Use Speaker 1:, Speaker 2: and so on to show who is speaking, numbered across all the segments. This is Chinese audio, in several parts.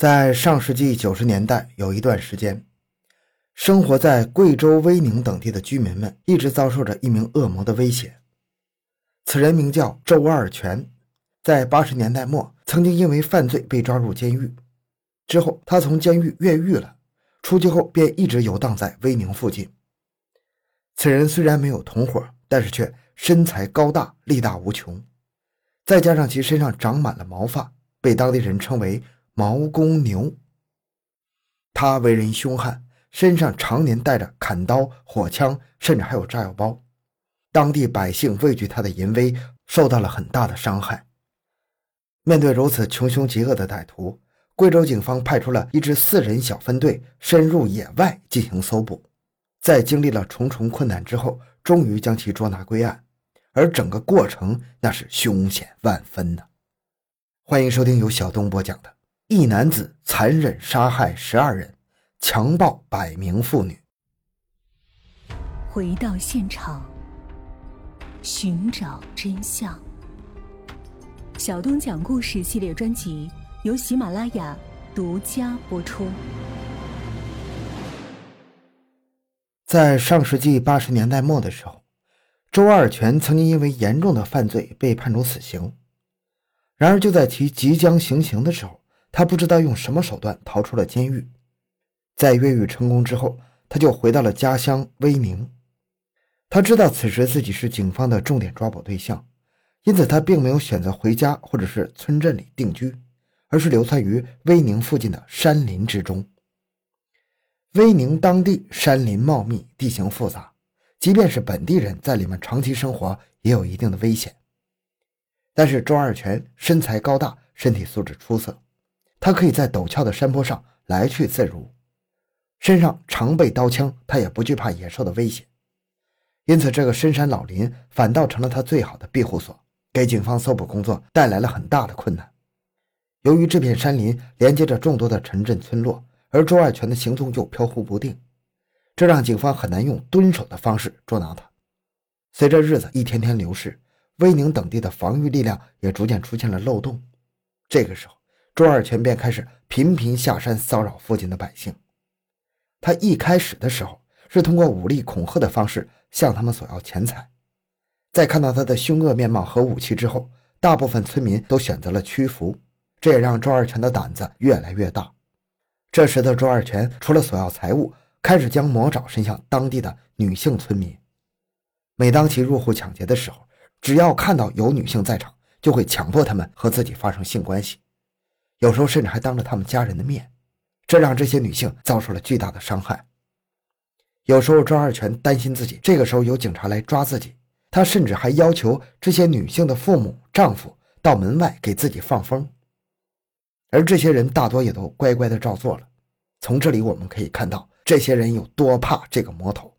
Speaker 1: 在上世纪九十年代，有一段时间，生活在贵州威宁等地的居民们一直遭受着一名恶魔的威胁。此人名叫周二全，在八十年代末曾经因为犯罪被抓入监狱。之后，他从监狱越狱了，出去后便一直游荡在威宁附近。此人虽然没有同伙，但是却身材高大，力大无穷，再加上其身上长满了毛发，被当地人称为。毛公牛，他为人凶悍，身上常年带着砍刀、火枪，甚至还有炸药包。当地百姓畏惧他的淫威，受到了很大的伤害。面对如此穷凶极恶的歹徒，贵州警方派出了一支四人小分队深入野外进行搜捕，在经历了重重困难之后，终于将其捉拿归案。而整个过程那是凶险万分的。欢迎收听由小东播讲的。一男子残忍杀害十二人，强暴百名妇女。
Speaker 2: 回到现场，寻找真相。小东讲故事系列专辑由喜马拉雅独家播出。
Speaker 1: 在上世纪八十年代末的时候，周二全曾经因为严重的犯罪被判处死刑。然而，就在其即将行刑的时候，他不知道用什么手段逃出了监狱，在越狱成功之后，他就回到了家乡威宁。他知道此时自己是警方的重点抓捕对象，因此他并没有选择回家或者是村镇里定居，而是流窜于威宁附近的山林之中。威宁当地山林茂密，地形复杂，即便是本地人在里面长期生活，也有一定的危险。但是周二全身材高大，身体素质出色。他可以在陡峭的山坡上来去自如，身上常备刀枪，他也不惧怕野兽的威胁，因此这个深山老林反倒成了他最好的庇护所，给警方搜捕工作带来了很大的困难。由于这片山林连接着众多的城镇村落，而周爱全的行踪又飘忽不定，这让警方很难用蹲守的方式捉拿他。随着日子一天天流逝，威宁等地的防御力量也逐渐出现了漏洞，这个时候。周二全便开始频频下山骚扰附近的百姓。他一开始的时候是通过武力恐吓的方式向他们索要钱财，在看到他的凶恶面貌和武器之后，大部分村民都选择了屈服，这也让周二全的胆子越来越大。这时的周二全除了索要财物，开始将魔爪伸向当地的女性村民。每当其入户抢劫的时候，只要看到有女性在场，就会强迫他们和自己发生性关系。有时候甚至还当着他们家人的面，这让这些女性遭受了巨大的伤害。有时候周二全担心自己这个时候有警察来抓自己，他甚至还要求这些女性的父母、丈夫到门外给自己放风，而这些人大多也都乖乖的照做了。从这里我们可以看到，这些人有多怕这个魔头。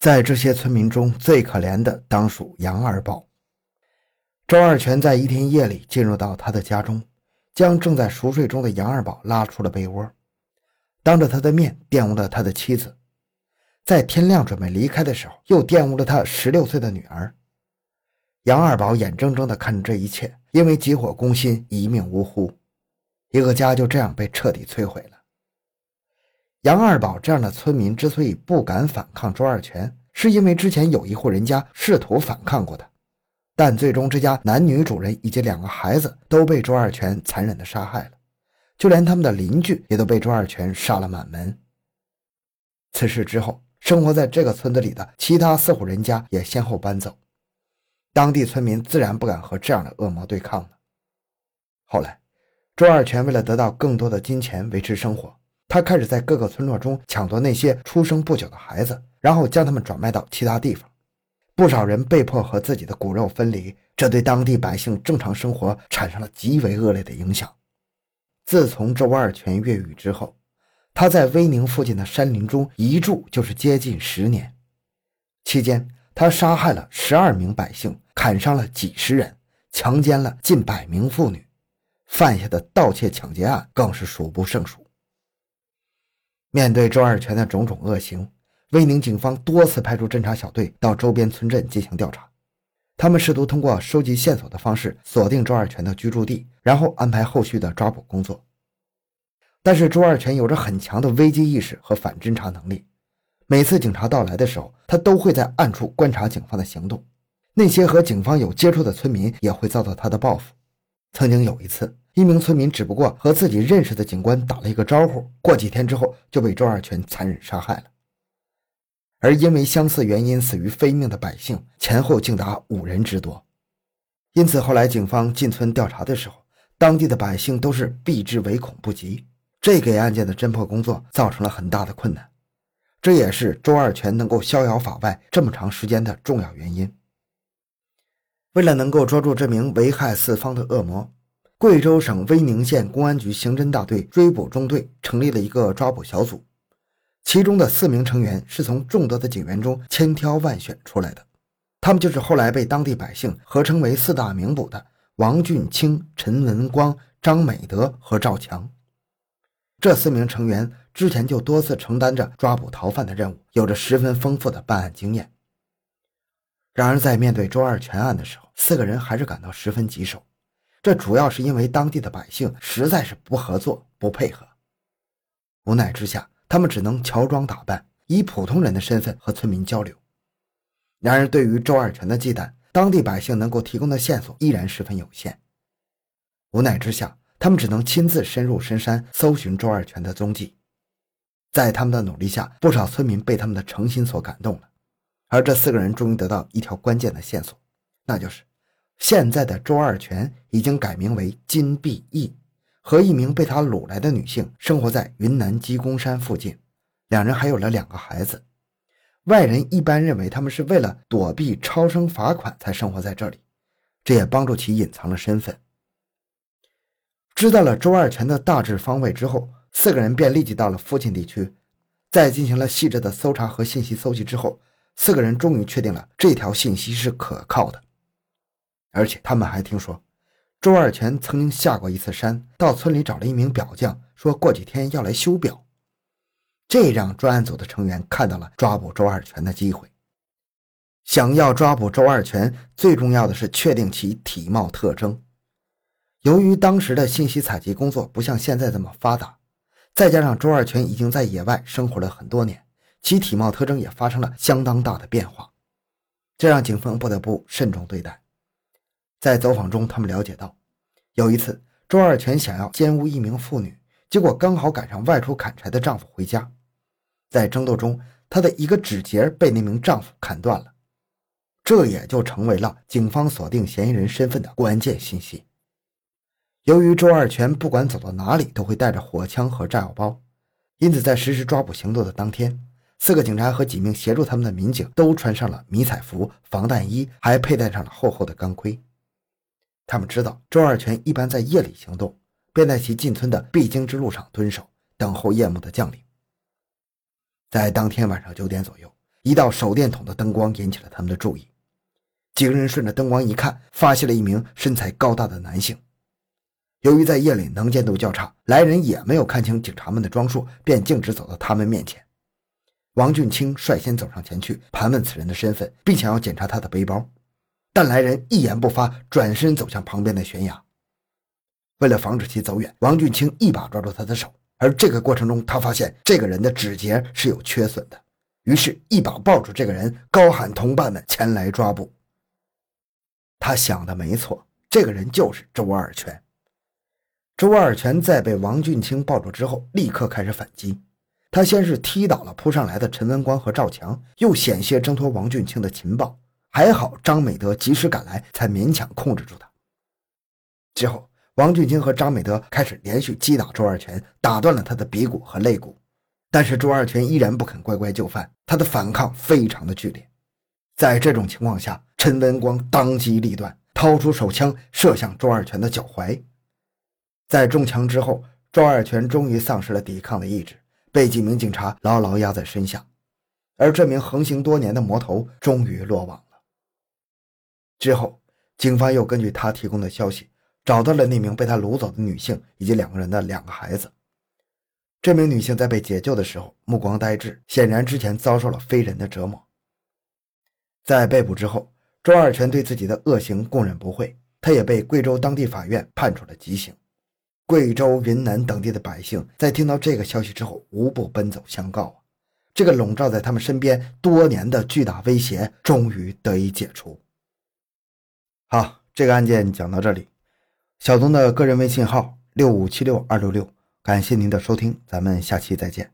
Speaker 1: 在这些村民中最可怜的当属杨二宝。周二全在一天夜里进入到他的家中。将正在熟睡中的杨二宝拉出了被窝，当着他的面玷污了他的妻子，在天亮准备离开的时候，又玷污了他十六岁的女儿。杨二宝眼睁睁地看着这一切，因为急火攻心，一命呜呼，一个家就这样被彻底摧毁了。杨二宝这样的村民之所以不敢反抗周二全，是因为之前有一户人家试图反抗过他。但最终，这家男女主人以及两个孩子都被周二全残忍的杀害了，就连他们的邻居也都被周二全杀了满门。此事之后，生活在这个村子里的其他四户人家也先后搬走，当地村民自然不敢和这样的恶魔对抗了。后来，周二全为了得到更多的金钱维持生活，他开始在各个村落中抢夺那些出生不久的孩子，然后将他们转卖到其他地方。不少人被迫和自己的骨肉分离，这对当地百姓正常生活产生了极为恶劣的影响。自从周二全越狱之后，他在威宁附近的山林中一住就是接近十年，期间他杀害了十二名百姓，砍伤了几十人，强奸了近百名妇女，犯下的盗窃、抢劫案更是数不胜数。面对周二全的种种恶行。威宁警方多次派出侦查小队到周边村镇进行调查，他们试图通过收集线索的方式锁定周二全的居住地，然后安排后续的抓捕工作。但是周二全有着很强的危机意识和反侦查能力。每次警察到来的时候，他都会在暗处观察警方的行动。那些和警方有接触的村民也会遭到他的报复。曾经有一次，一名村民只不过和自己认识的警官打了一个招呼，过几天之后就被周二全残忍杀害了。而因为相似原因死于非命的百姓前后竟达五人之多，因此后来警方进村调查的时候，当地的百姓都是避之唯恐不及，这给案件的侦破工作造成了很大的困难。这也是周二全能够逍遥法外这么长时间的重要原因。为了能够捉住这名危害四方的恶魔，贵州省威宁县公安局刑侦大队追捕中队成立了一个抓捕小组，其中的四名成员是从众多的警员中千挑万选出来的，他们就是后来被当地百姓合称为四大名捕的王俊清、陈文光、张美德和赵强。这四名成员之前就多次承担着抓捕逃犯的任务，有着十分丰富的办案经验。然而，在面对周二全案的时候，四个人还是感到十分棘手。这主要是因为当地的百姓实在是不合作、不配合。无奈之下，他们只能乔装打扮，以普通人的身份和村民交流。然而，对于周二全的忌惮，当地百姓能够提供的线索依然十分有限。无奈之下，他们只能亲自深入深山搜寻周二全的踪迹。在他们的努力下，不少村民被他们的诚心所感动了。而这四个人终于得到一条关键的线索，那就是现在的周二全已经改名为金碧义，和一名被他掳来的女性生活在云南鸡公山附近，两人还有了两个孩子。外人一般认为他们是为了躲避超生罚款才生活在这里，这也帮助其隐藏了身份。知道了周二全的大致方位之后，四个人便立即到了附近地区，在进行了细致的搜查和信息搜集之后。四个人终于确定了这条信息是可靠的，而且他们还听说，周二全曾经下过一次山，到村里找了一名表匠，说过几天要来修表。这让专案组的成员看到了抓捕周二全的机会。想要抓捕周二全，最重要的是确定其体貌特征。由于当时的信息采集工作不像现在这么发达，再加上周二全已经在野外生活了很多年。其体貌特征也发生了相当大的变化，这让警方不得不慎重对待。在走访中，他们了解到，有一次周二全想要奸污一名妇女，结果刚好赶上外出砍柴的丈夫回家，在争斗中，她的一个指节被那名丈夫砍断了，这也就成为了警方锁定嫌疑人身份的关键信息。由于周二全不管走到哪里都会带着火枪和炸药包，因此在实施抓捕行动的当天。四个警察和几名协助他们的民警都穿上了迷彩服、防弹衣，还佩戴上了厚厚的钢盔。他们知道周二全一般在夜里行动，便在其进村的必经之路上蹲守，等候夜幕的降临。在当天晚上九点左右，一道手电筒的灯光引起了他们的注意。几个人顺着灯光一看，发现了一名身材高大的男性。由于在夜里能见度较差，来人也没有看清警察们的装束，便径直走到他们面前。王俊清率先走上前去盘问此人的身份，并想要检查他的背包，但来人一言不发，转身走向旁边的悬崖。为了防止其走远，王俊清一把抓住他的手，而这个过程中，他发现这个人的指节是有缺损的，于是，一把抱住这个人，高喊同伴们前来抓捕。他想的没错，这个人就是周二全。周二全在被王俊清抱住之后，立刻开始反击。他先是踢倒了扑上来的陈文光和赵强，又险些挣脱王俊清的情报，还好张美德及时赶来，才勉强控制住他。之后，王俊清和张美德开始连续击打周二全，打断了他的鼻骨和肋骨，但是周二全依然不肯乖乖就范，他的反抗非常的剧烈。在这种情况下，陈文光当机立断，掏出手枪射向周二全的脚踝，在中枪之后，周二全终于丧失了抵抗的意志。被几名警察牢牢压在身下，而这名横行多年的魔头终于落网。之后，警方又根据他提供的消息，找到了那名被他掳走的女性以及两个人的两个孩子。这名女性在被解救的时候目光呆滞，显然之前遭受了非人的折磨。在被捕之后，周二全对自己的恶行供认不讳，他也被贵州当地法院判处了极刑。贵州、云南等地的百姓在听到这个消息之后，无不奔走相告。这个笼罩在他们身边多年的巨大威胁终于得以解除。好，这个案件讲到这里。小东的个人微信号六五七六二六六，感谢您的收听，咱们下期再见。